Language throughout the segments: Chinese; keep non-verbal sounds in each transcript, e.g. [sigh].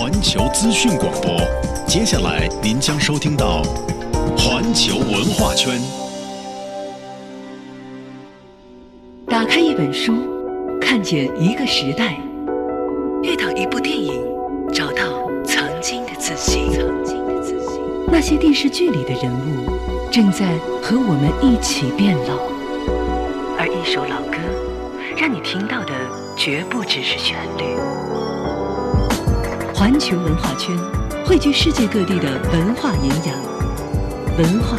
环球资讯广播。接下来您将收听到环球文化圈。打开一本书，看见一个时代；遇到一部电影，找到曾经的自己。那些电视剧里的人物，正在和我们一起变老。而一首老歌，让你听到的绝不只是旋律。环球文化圈汇聚世界各地的文化营养，文化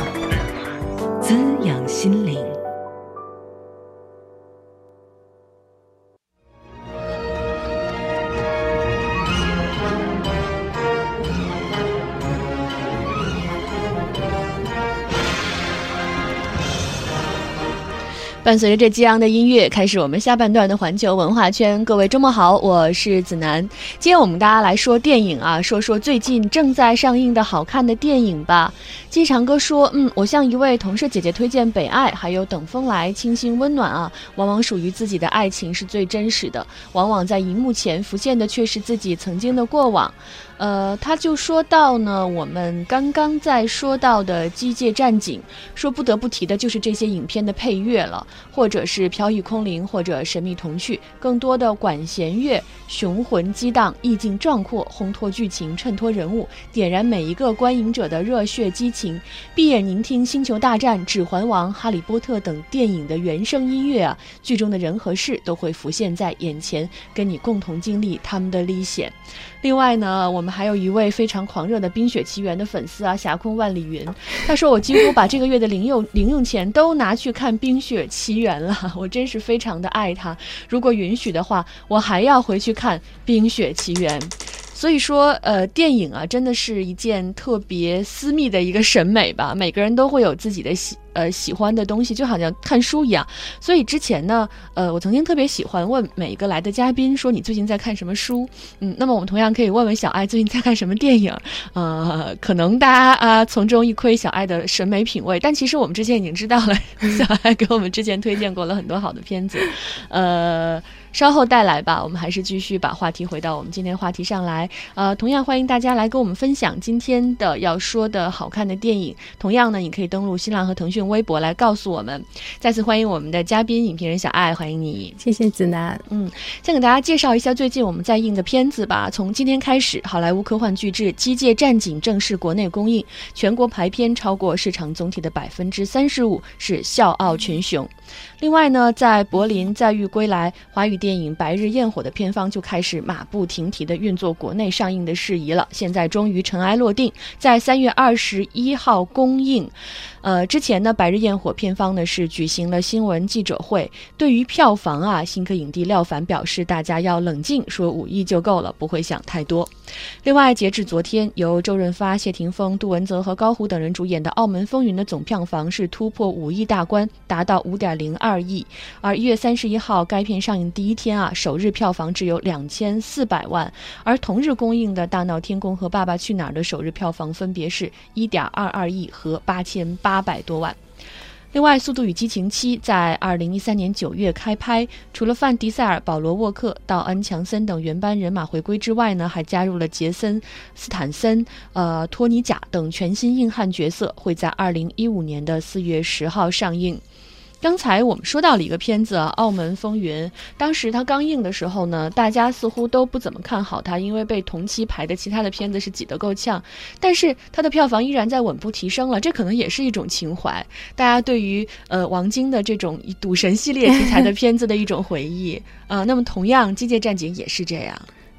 伴随着这激昂的音乐，开始我们下半段的环球文化圈。各位周末好，我是子楠。今天我们大家来说电影啊，说说最近正在上映的好看的电影吧。机长哥说：“嗯，我向一位同事姐姐推荐《北爱》，还有《等风来》，清新温暖啊。往往属于自己的爱情是最真实的，往往在荧幕前浮现的却是自己曾经的过往。”呃，他就说到呢，我们刚刚在说到的《机械战警》，说不得不提的就是这些影片的配乐了，或者是《飘逸空灵》或者《神秘童趣》，更多的管弦乐，雄浑激荡，意境壮阔，烘托剧情，衬托人物，点燃每一个观影者的热血激情。闭眼聆听《星球大战》《指环王》《哈利波特》等电影的原声音乐啊，剧中的人和事都会浮现在眼前，跟你共同经历他们的历险。另外呢，我们还有一位非常狂热的《冰雪奇缘》的粉丝啊，霞空万里云。他说：“我几乎把这个月的零用 [laughs] 零用钱都拿去看《冰雪奇缘》了，[laughs] 我真是非常的爱他。如果允许的话，我还要回去看《冰雪奇缘》。”所以说，呃，电影啊，真的是一件特别私密的一个审美吧。[laughs] 每个人都会有自己的喜呃喜欢的东西，就好像看书一样。所以之前呢，呃，我曾经特别喜欢问每一个来的嘉宾说：“你最近在看什么书？”嗯，那么我们同样可以问问小爱最近在看什么电影。[laughs] 呃，可能大家啊从中一窥小爱的审美品味，但其实我们之前已经知道了，[laughs] 小爱给我们之前推荐过了很多好的片子。呃。稍后带来吧，我们还是继续把话题回到我们今天话题上来。呃，同样欢迎大家来跟我们分享今天的要说的好看的电影。同样呢，你可以登录新浪和腾讯微博来告诉我们。再次欢迎我们的嘉宾影评人小爱，欢迎你。谢谢子楠。嗯，先给大家介绍一下最近我们在映的片子吧。从今天开始，好莱坞科幻巨制《机械战警》正式国内公映，全国排片超过市场总体的百分之三十五，是笑傲群雄。另外呢，在柏林《再遇归来》华语电影《白日焰火》的片方就开始马不停蹄地运作国内上映的事宜了。现在终于尘埃落定，在三月二十一号公映。呃，之前呢，《白日焰火》片方呢是举行了新闻记者会，对于票房啊，新科影帝廖凡表示，大家要冷静，说五亿就够了，不会想太多。另外，截至昨天，由周润发、谢霆锋、杜文泽和高虎等人主演的《澳门风云》的总票房是突破五亿大关，达到五点零二亿。而一月三十一号该片上映第一天啊，首日票房只有两千四百万，而同日公映的《大闹天宫》和《爸爸去哪儿》的首日票房分别是一点二二亿和八千八。八百多万。另外，《速度与激情七》在二零一三年九月开拍，除了范迪塞尔、保罗沃克、道恩强森等原班人马回归之外呢，还加入了杰森斯坦森、呃托尼贾等全新硬汉角色，会在二零一五年的四月十号上映。刚才我们说到了一个片子，《澳门风云》。当时它刚映的时候呢，大家似乎都不怎么看好它，因为被同期排的其他的片子是挤得够呛。但是它的票房依然在稳步提升了，这可能也是一种情怀，大家对于呃王晶的这种赌神系列题材的片子的一种回忆啊。那么同样，《机械战警》也是这样。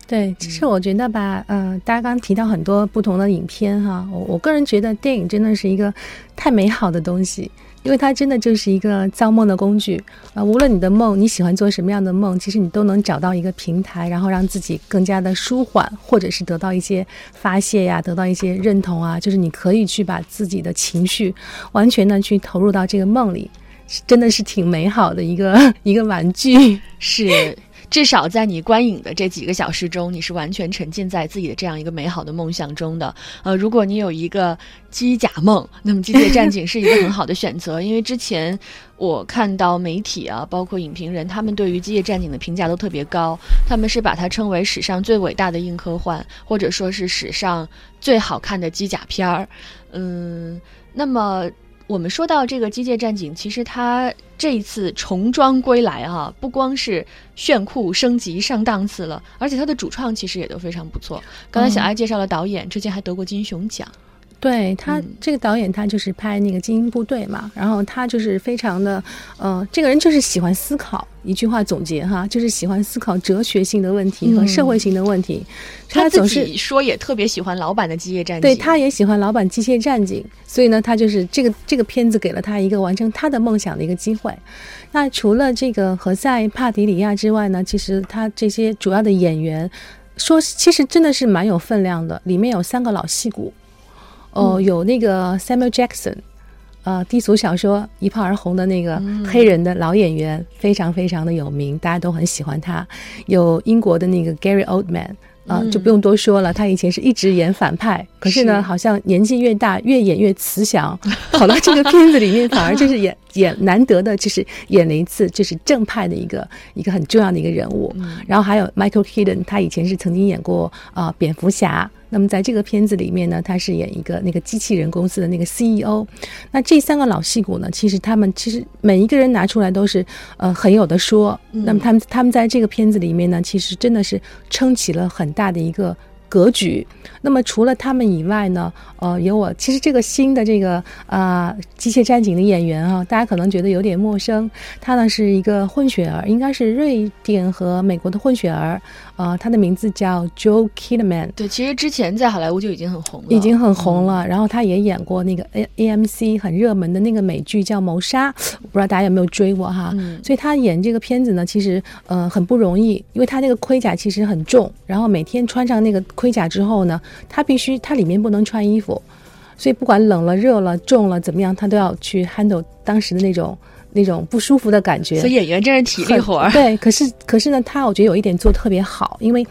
对，其实我觉得吧，嗯，大家刚提到很多不同的影片哈，我我个人觉得电影真的是一个太美好的东西。因为它真的就是一个造梦的工具啊！无论你的梦，你喜欢做什么样的梦，其实你都能找到一个平台，然后让自己更加的舒缓，或者是得到一些发泄呀，得到一些认同啊。就是你可以去把自己的情绪完全的去投入到这个梦里，真的是挺美好的一个 [laughs] 一个玩具。是。至少在你观影的这几个小时中，你是完全沉浸在自己的这样一个美好的梦想中的。呃，如果你有一个机甲梦，那么《机械战警》是一个很好的选择，[laughs] 因为之前我看到媒体啊，包括影评人，他们对于《机械战警》的评价都特别高，他们是把它称为史上最伟大的硬科幻，或者说是史上最好看的机甲片儿。嗯，那么。我们说到这个《机械战警》，其实它这一次重装归来啊，不光是炫酷升级上档次了，而且它的主创其实也都非常不错。刚才小艾介绍了导演，之前还得过金熊奖。对他这个导演，他就是拍那个《精英部队》嘛，然后他就是非常的，呃，这个人就是喜欢思考。一句话总结哈，就是喜欢思考哲学性的问题和社会性的问题。他总是说也特别喜欢老版的《机械战警》，对，他也喜欢老版《机械战警》，所以呢，他就是这个这个片子给了他一个完成他的梦想的一个机会。那除了这个何塞·帕迪里亚之外呢，其实他这些主要的演员说，其实真的是蛮有分量的，里面有三个老戏骨。哦，有那个 Samuel Jackson，呃，低俗小说一炮而红的那个黑人的老演员，非常非常的有名，大家都很喜欢他。有英国的那个 Gary Oldman，啊，就不用多说了，他以前是一直演反派，可是呢，好像年纪越大越演越慈祥，跑到这个片子里面反而就是演演难得的就是演了一次就是正派的一个一个很重要的一个人物。然后还有 Michael Keaton，他以前是曾经演过啊蝙蝠侠。那么在这个片子里面呢，他是演一个那个机器人公司的那个 CEO。那这三个老戏骨呢，其实他们其实每一个人拿出来都是呃很有的说。那么他们他们在这个片子里面呢，其实真的是撑起了很大的一个。格局。那么除了他们以外呢，呃，有我。其实这个新的这个啊，机械战警的演员啊，大家可能觉得有点陌生。他呢是一个混血儿，应该是瑞典和美国的混血儿。呃，他的名字叫 Joe Kidman。对，其实之前在好莱坞就已经很红了，已经很红了。然后他也演过那个 A AMC 很热门的那个美剧叫《谋杀》，我不知道大家有没有追过哈？所以他演这个片子呢，其实呃很不容易，因为他那个盔甲其实很重，然后每天穿上那个。盔甲之后呢，他必须他里面不能穿衣服，所以不管冷了、热了、重了怎么样，他都要去 handle 当时的那种那种不舒服的感觉。所以演员真是体力活儿。对，可是可是呢，他我觉得有一点做特别好，因为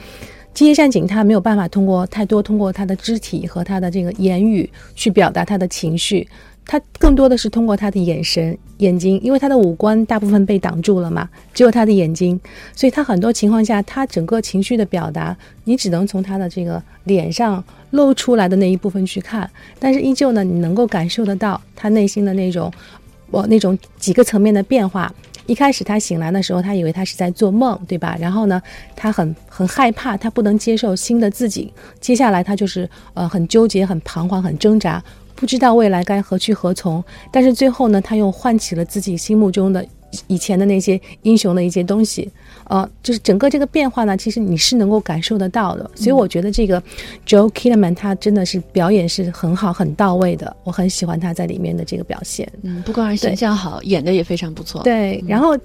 机械战警他没有办法通过太多通过他的肢体和他的这个言语去表达他的情绪。他更多的是通过他的眼神、眼睛，因为他的五官大部分被挡住了嘛，只有他的眼睛，所以他很多情况下，他整个情绪的表达，你只能从他的这个脸上露出来的那一部分去看，但是依旧呢，你能够感受得到他内心的那种，我那种几个层面的变化。一开始他醒来的时候，他以为他是在做梦，对吧？然后呢，他很很害怕，他不能接受新的自己。接下来他就是呃很纠结、很彷徨、很挣扎。不知道未来该何去何从，但是最后呢，他又唤起了自己心目中的以前的那些英雄的一些东西，呃，就是整个这个变化呢，其实你是能够感受得到的。所以我觉得这个 Joe Kidman 他真的是表演是很好、很到位的，我很喜欢他在里面的这个表现。嗯，不光是形象好，演的也非常不错。对，然后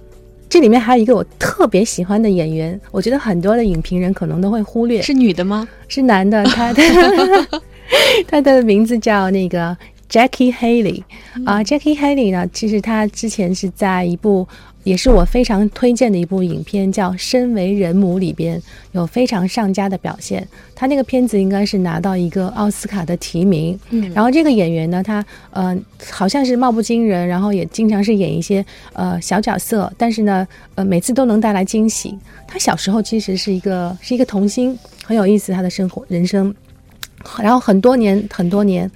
这里面还有一个我特别喜欢的演员，我觉得很多的影评人可能都会忽略，是女的吗？是男的，他。[laughs] [laughs] [laughs] 他的名字叫那个 Jackie Haley 啊，Jackie Haley 呢，其实他之前是在一部也是我非常推荐的一部影片叫《身为人母》里边有非常上佳的表现。他那个片子应该是拿到一个奥斯卡的提名。嗯，然后这个演员呢，他呃好像是貌不惊人，然后也经常是演一些呃小角色，但是呢，呃每次都能带来惊喜。他小时候其实是一个是一个童星，很有意思他的生活人生。然后很多年很多年，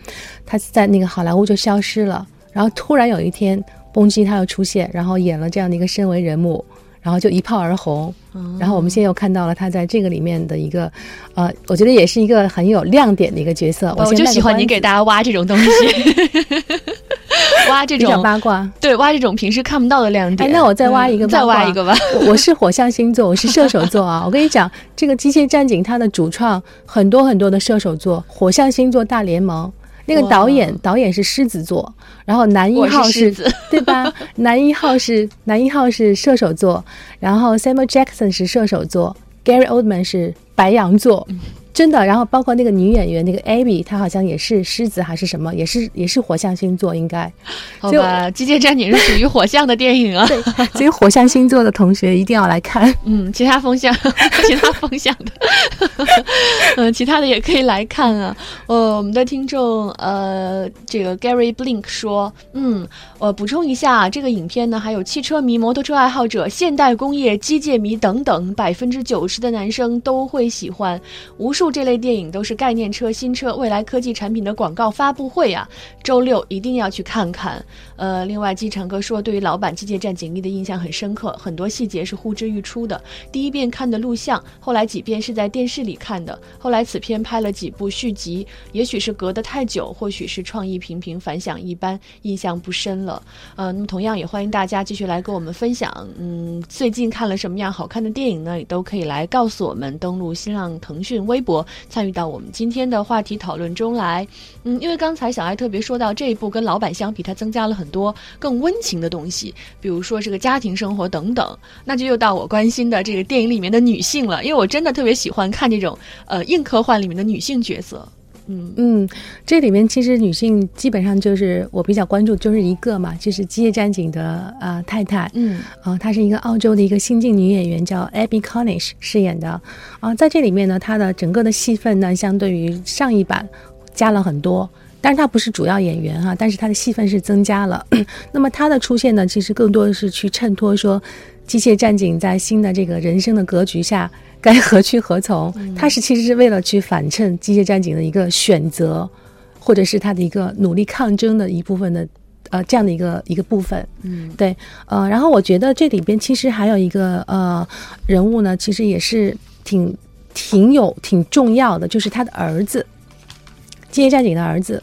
他在那个好莱坞就消失了。然后突然有一天，蹦极他又出现，然后演了这样的一个身为人母，然后就一炮而红。然后我们现在又看到了他在这个里面的一个，呃，我觉得也是一个很有亮点的一个角色。我就喜欢你给大家挖这种东西，[laughs] [laughs] 挖这种八卦，对，挖这种平时看不到的亮点。哎，那我再挖一个，再挖一个吧。我是火象星座，我是射手座啊。我跟你讲，这个机械战警它的主创很多很多的射手座，火象星座大联盟。那个导演导演是狮子座，然后男一号是，对吧？[laughs] 男一号是男一号是射手座，然后 Samuel Jackson 是射手座，Gary Oldman 是白羊座。真的。然后包括那个女演员那个 Abby，她好像也是狮子还是什么，也是也是火象星座，应该。好吧，《机械战警》是属于火象的电影啊。对，所以火象星座的同学一定要来看。[laughs] 嗯，其他风象，[laughs] 其他风象的，[laughs] 嗯，其他的也可以来看啊。呃，我们的听众呃，这个 Gary Blink 说，嗯，我补充一下，这个影片呢，还有汽车迷、摩托车爱好者、现代工业、机械迷等等，百分之九十的男生都会喜欢。无数这类电影都是概念车、新车、未来科技产品的广告发布会啊，周六一定要去看看。呃，另外，机场哥说，对于老版《机械战警一》的印象很深刻，很多细节是呼之欲出的。第一遍看的录像，后来几遍是在电视里看的。后来此片拍了几部续集，也许是隔得太久，或许是创意平平，反响一般，印象不深了。呃，那么同样也欢迎大家继续来跟我们分享，嗯，最近看了什么样好看的电影呢？也都可以来告诉我们，登录新浪、腾讯、微博，参与到我们今天的话题讨论中来。嗯，因为刚才小艾特别说到这一部跟老版相比，它增加了很多更温情的东西，比如说这个家庭生活等等，那就又到我关心的这个电影里面的女性了，因为我真的特别喜欢看这种呃硬科幻里面的女性角色。嗯嗯，这里面其实女性基本上就是我比较关注，就是一个嘛，就是《机械战警》的呃太太，嗯啊，她是一个澳洲的一个新晋女演员，叫 Abby Cornish 饰演的啊，在这里面呢，她的整个的戏份呢，相对于上一版加了很多。但是她不是主要演员哈，但是她的戏份是增加了。[coughs] 那么她的出现呢，其实更多的是去衬托说，机械战警在新的这个人生的格局下该何去何从。他是其实是为了去反衬机械战警的一个选择，或者是他的一个努力抗争的一部分的呃这样的一个一个部分。嗯，对，呃，然后我觉得这里边其实还有一个呃人物呢，其实也是挺挺有挺重要的，就是他的儿子，机械战警的儿子。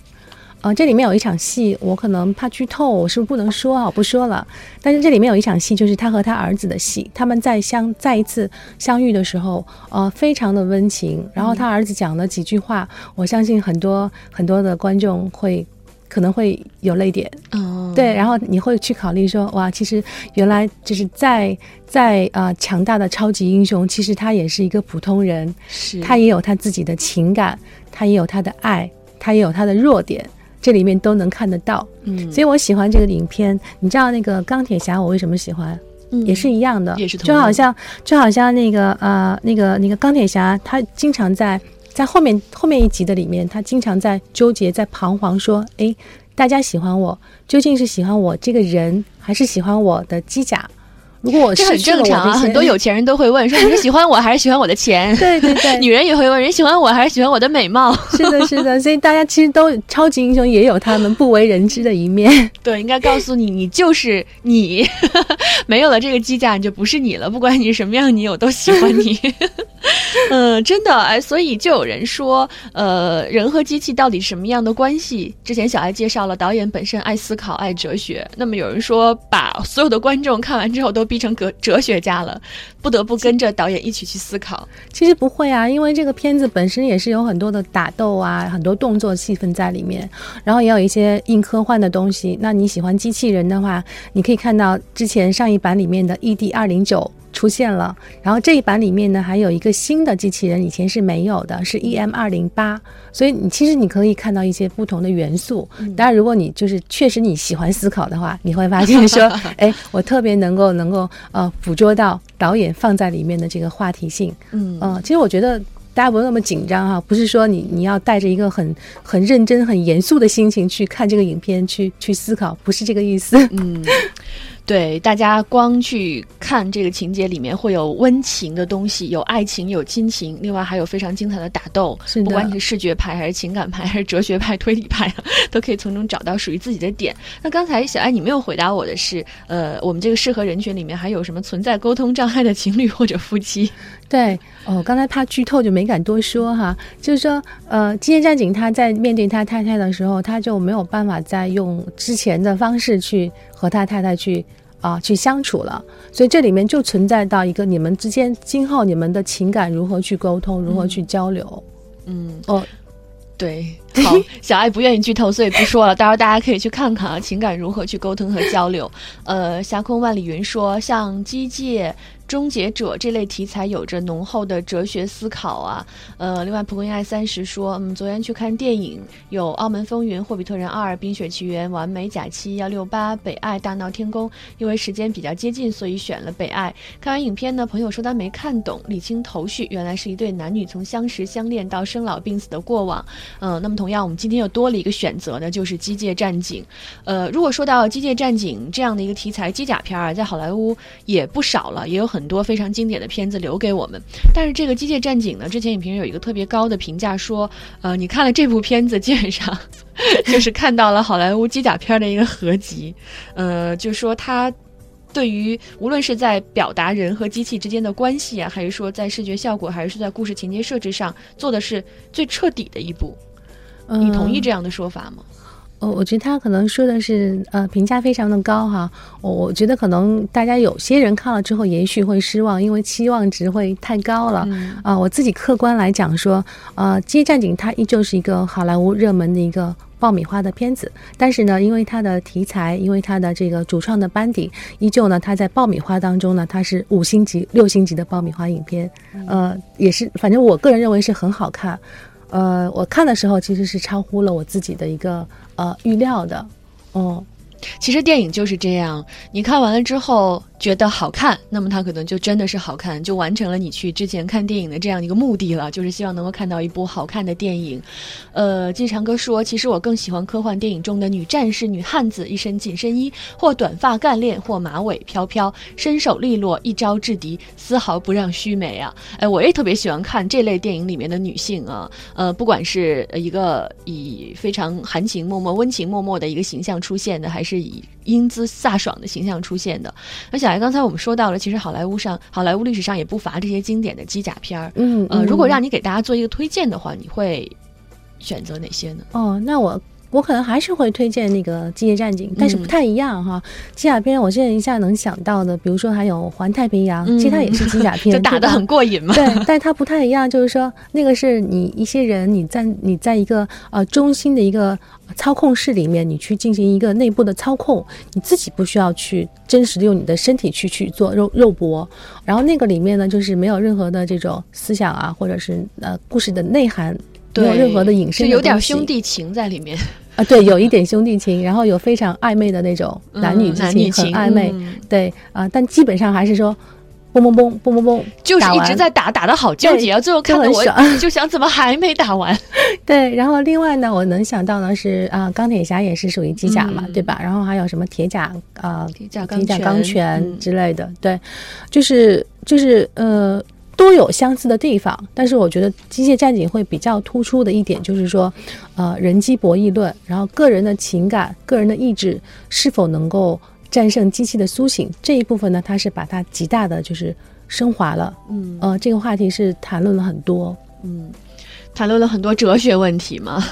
呃，这里面有一场戏，我可能怕剧透，我是不是不能说啊？我不说了。但是这里面有一场戏，就是他和他儿子的戏，他们在相再一次相遇的时候，呃，非常的温情。然后他儿子讲了几句话，我相信很多很多的观众会可能会有泪点。哦，对，然后你会去考虑说，哇，其实原来就是在在呃强大的超级英雄，其实他也是一个普通人，是他也有他自己的情感，他也有他的爱，他也有他的弱点，这里面都能看得到。嗯，所以我喜欢这个影片。你知道那个钢铁侠，我为什么喜欢？嗯也是一样的，也是就好像就好像那个呃那个那个钢铁侠，他经常在在后面后面一集的里面，他经常在纠结，在彷徨，说，诶，大家喜欢我，究竟是喜欢我这个人，还是喜欢我的机甲？如果我这很正常啊，很多有钱人都会问说：“你是喜欢我还是喜欢我的钱？[laughs] ”对对对，女人也会问：“人喜欢我还是喜欢我的美貌 [laughs] 是的，是的，所以大家其实都超级英雄也有他们不为人知的一面。？”对，应该告诉你，你就是你，[laughs] 没有了这个机甲，你就不是你了。不管你什么样，你我都喜欢你。嗯，真的哎，所以就有人说，呃，人和机器到底什么样的关系？之前小艾介绍了，导演本身爱思考、爱哲学。那么有人说，把所有的观众看完之后都逼成哲哲学家了，不得不跟着导演一起去思考。其实不会啊，因为这个片子本身也是有很多的打斗啊，很多动作戏份在里面，然后也有一些硬科幻的东西。那你喜欢机器人的话，你可以看到之前上一版里面的 ED 二零九。出现了，然后这一版里面呢，还有一个新的机器人，以前是没有的，是 EM 二零八，所以你其实你可以看到一些不同的元素。当然，如果你就是确实你喜欢思考的话，你会发现说，[laughs] 哎，我特别能够能够呃捕捉到导演放在里面的这个话题性。嗯呃，其实我觉得大家不用那么紧张哈，不是说你你要带着一个很很认真、很严肃的心情去看这个影片，去去思考，不是这个意思。嗯，[laughs] 对，大家光去看这个情节里面会有温情的东西，有爱情，有亲情，另外还有非常精彩的打斗。是的不管你是视觉派还是情感派还是哲学派、推理派，都可以从中找到属于自己的点。那刚才小艾你没有回答我的是，呃，我们这个适合人群里面还有什么存在沟通障碍的情侣或者夫妻？对，哦，刚才怕剧透就没敢多说哈。就是说，呃，今天战警他在面对他太太的时候，他就没有办法再用之前的方式去和他太太去啊、去相处了。所以这里面就存在到一个你们之间今后你们的情感如何去沟通，如何去交流。嗯，哦，对，好，[laughs] 小爱不愿意剧透，所以不说了。到时候大家可以去看看啊，情感如何去沟通和交流。呃，霞空万里云说，像机械。终结者这类题材有着浓厚的哲学思考啊，呃，另外蒲公英爱三十说，嗯，昨天去看电影，有《澳门风云》《霍比特人二》《冰雪奇缘》《完美假期幺六八》《北爱大闹天宫》，因为时间比较接近，所以选了北爱。看完影片呢，朋友说他没看懂，理清头绪，原来是一对男女从相识相恋到生老病死的过往。嗯，那么同同样，我们今天又多了一个选择呢，就是《机械战警》。呃，如果说到《机械战警》这样的一个题材机甲片儿，在好莱坞也不少了，也有很。多非常经典的片子留给我们，但是这个《机械战警》呢，之前影评人有一个特别高的评价，说，呃，你看了这部片子，基本上就是看到了好莱坞机甲片的一个合集，呃，就说它对于无论是在表达人和机器之间的关系啊，还是说在视觉效果，还是在故事情节设置上，做的是最彻底的一部。你同意这样的说法吗？哦，我觉得他可能说的是，呃，评价非常的高哈。我我觉得可能大家有些人看了之后，也许会失望，因为期望值会太高了。啊，我自己客观来讲说，呃，《街战警》它依旧是一个好莱坞热门的一个爆米花的片子，但是呢，因为它的题材，因为它的这个主创的班底，依旧呢，它在爆米花当中呢，它是五星级、六星级的爆米花影片。呃，也是，反正我个人认为是很好看。呃，我看的时候其实是超乎了我自己的一个呃预料的，哦。其实电影就是这样，你看完了之后觉得好看，那么它可能就真的是好看，就完成了你去之前看电影的这样一个目的了，就是希望能够看到一部好看的电影。呃，金长哥说，其实我更喜欢科幻电影中的女战士、女汉子，一身紧身衣，或短发干练，或马尾飘飘，身手利落，一招制敌，丝毫不让须眉啊！哎，我也特别喜欢看这类电影里面的女性啊，呃，不管是一个以非常含情脉脉、温情脉脉的一个形象出现的，还是。是以英姿飒爽的形象出现的。那小艾，刚才我们说到了，其实好莱坞上，好莱坞历史上也不乏这些经典的机甲片儿。嗯，呃，如果让你给大家做一个推荐的话，你会选择哪些呢？哦，那我。我可能还是会推荐那个《机械战警》，但是不太一样哈。机甲片，我现在一下能想到的，比如说还有《环太平洋》，其实它也是机甲片，[laughs] 就打得很过瘾嘛。对，但它不太一样，就是说那个是你一些人，你在你在一个呃中心的一个操控室里面，你去进行一个内部的操控，你自己不需要去真实的用你的身体去去做肉肉搏。然后那个里面呢，就是没有任何的这种思想啊，或者是呃故事的内涵。没有任何的影视，就有点兄弟情在里面啊，对，有一点兄弟情，然后有非常暧昧的那种男女之情，很暧昧，对啊，但基本上还是说，嘣嘣嘣嘣嘣嘣，就是一直在打，打的好纠结啊，最后看得我就想怎么还没打完？[laughs] 对，然后另外呢，我能想到呢是啊，钢铁侠也是属于机甲嘛，对吧？然后还有什么铁甲啊，铁甲钢拳之类的，对，就是就是呃。都有相似的地方，但是我觉得《机械战警》会比较突出的一点就是说，呃，人机博弈论，然后个人的情感、个人的意志是否能够战胜机器的苏醒这一部分呢？它是把它极大的就是升华了。嗯，呃，这个话题是谈论了很多。嗯。谈论了很多哲学问题嘛，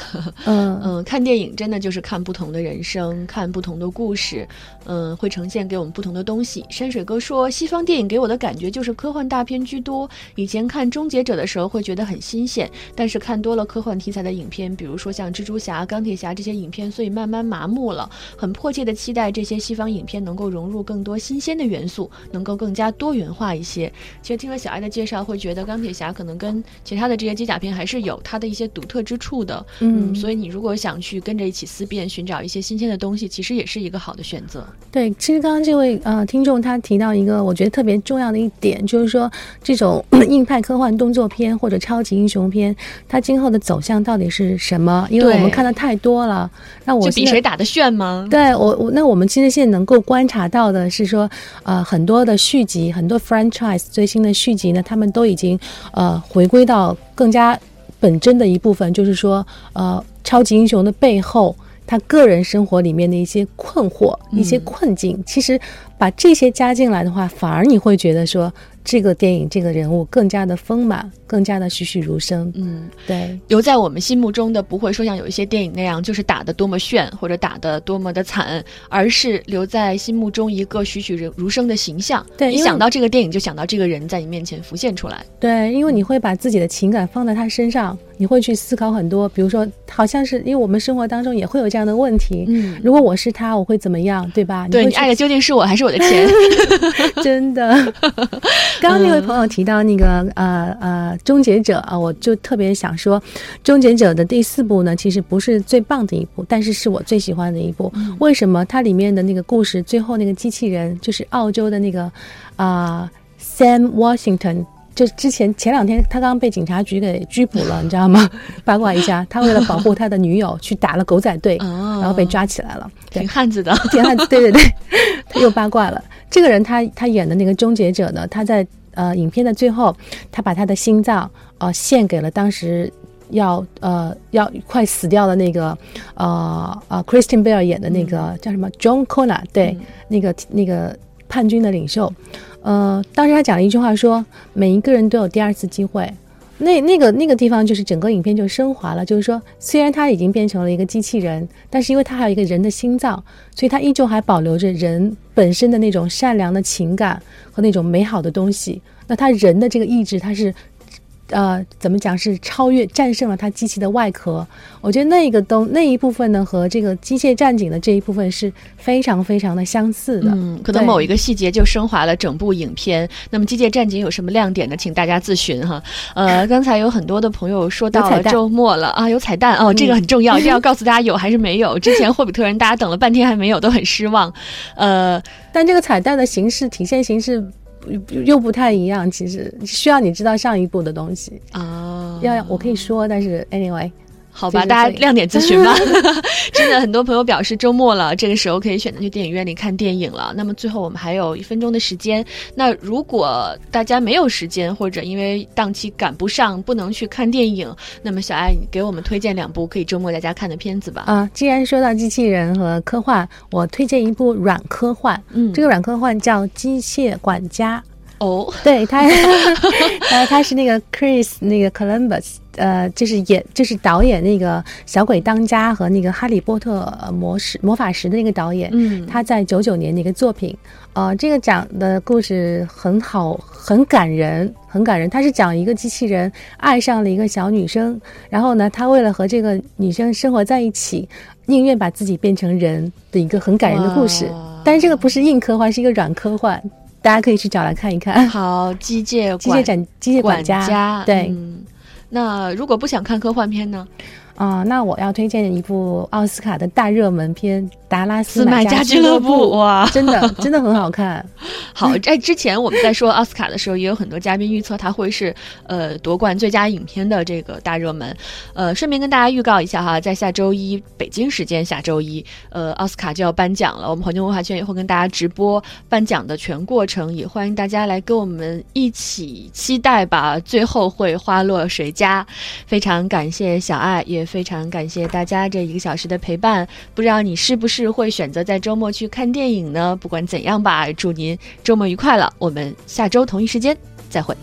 嗯 [laughs] 嗯，看电影真的就是看不同的人生，看不同的故事，嗯，会呈现给我们不同的东西。山水哥说，西方电影给我的感觉就是科幻大片居多。以前看《终结者》的时候会觉得很新鲜，但是看多了科幻题材的影片，比如说像蜘蛛侠、钢铁侠这些影片，所以慢慢麻木了。很迫切的期待这些西方影片能够融入更多新鲜的元素，能够更加多元化一些。其实听了小爱的介绍，会觉得钢铁侠可能跟其他的这些机甲片还是有。它的一些独特之处的，嗯，所以你如果想去跟着一起思辨，寻找一些新鲜的东西，其实也是一个好的选择。对，其实刚刚这位呃听众他提到一个我觉得特别重要的一点，就是说这种 [clears throat] 硬派科幻动作片或者超级英雄片，它今后的走向到底是什么？因为我们看的太多了。那我比谁打的炫吗？对我我那我们其实现在能够观察到的是说，呃，很多的续集，很多 franchise 最新的续集呢，他们都已经呃回归到更加。本真的一部分就是说，呃，超级英雄的背后，他个人生活里面的一些困惑、一些困境，其实把这些加进来的话，反而你会觉得说。这个电影，这个人物更加的丰满，更加的栩栩如生。嗯，对，留在我们心目中的不会说像有一些电影那样，就是打的多么炫或者打的多么的惨，而是留在心目中一个栩栩如如生的形象。对，你想到这个电影，就想到这个人在你面前浮现出来。对，因为你会把自己的情感放在他身上，你会去思考很多，比如说，好像是因为我们生活当中也会有这样的问题。嗯，如果我是他，我会怎么样，对吧？对你爱的究竟是我还是我的钱？[laughs] 真的。[laughs] 刚刚那位朋友提到那个呃呃终结者啊，我就特别想说，终结者的第四部呢，其实不是最棒的一部，但是是我最喜欢的一部。为什么？它里面的那个故事，最后那个机器人就是澳洲的那个啊、Sam Washington。就之前前两天，他刚刚被警察局给拘捕了，你知道吗？[laughs] 八卦一下，他为了保护他的女友，去打了狗仔队，哦然后被抓起来了。挺，汉子的。挺汉子，对对对，[laughs] 他又八卦了。这个人他他演的那个终结者呢，他在呃影片的最后，他把他的心脏呃献给了当时要呃要快死掉的那个呃呃 Christian Bale 演的那个、叫什么 John Connor，对，那个那个叛军的领袖。呃，当时他讲了一句话说，每一个人都有第二次机会。那那个那个地方就是整个影片就升华了，就是说，虽然他已经变成了一个机器人，但是因为他还有一个人的心脏，所以他依旧还保留着人本身的那种善良的情感和那种美好的东西。那他人的这个意志，他是。呃，怎么讲是超越战胜了它机器的外壳？我觉得那一个东那一部分呢，和这个机械战警的这一部分是非常非常的相似的。嗯，可能某一个细节就升华了整部影片。那么《机械战警》有什么亮点呢？请大家自询哈。呃，[laughs] 刚才有很多的朋友说到了周末了啊，有彩蛋哦，这个很重要，一定要告诉大家有还是没有。之前霍比特人大家等了半天还没有，都很失望。呃，但这个彩蛋的形式体现形式又又不太一样，其实需要你知道上一步的东西。啊，要我可以说，但是 anyway，好吧，大家亮点咨询吧。[laughs] 真的，很多朋友表示周末了，这个时候可以选择去电影院里看电影了。那么最后我们还有一分钟的时间，那如果大家没有时间，或者因为档期赶不上，不能去看电影，那么小爱，你给我们推荐两部可以周末在家看的片子吧？啊，既然说到机器人和科幻，我推荐一部软科幻。嗯这个软科幻叫《机械管家》。哦，对他，[laughs] 呃，他是那个 Chris 那个 Columbus，呃，就是演就是导演那个《小鬼当家》和那个《哈利波特》呃魔石魔法石的那个导演，嗯他在九九年的一个作品，呃，这个讲的故事很好，很感人，很感人。他是讲一个机器人爱上了一个小女生，然后呢，他为了和这个女生生活在一起，宁愿把自己变成人的一个很感人的故事。但是这个不是硬科幻，是一个软科幻，大家可以去找来看一看。好，机械 [laughs] 机械展机械管家，对嗯那如果不想看科幻片呢？啊、那我要推荐一部奥斯卡的大热门片《达拉斯斯麦加加俱乐部，[laughs] 哇！真的真的很好看。[laughs] 好，在之前我们在说奥斯卡的时候，也有很多嘉宾预测它会是呃夺冠最佳影片的这个大热门。呃，顺便跟大家预告一下哈，在下周一北京时间下周一，呃，奥斯卡就要颁奖了。我们环球文化圈也会跟大家直播颁奖的全过程，也欢迎大家来跟我们一起期待吧。最后会花落谁家？非常感谢小爱，也非常感谢大家这一个小时的陪伴。不知道你是不是会选择在周末去看电影呢？不管怎样吧祝您周末愉快了我们下周同一时间再会。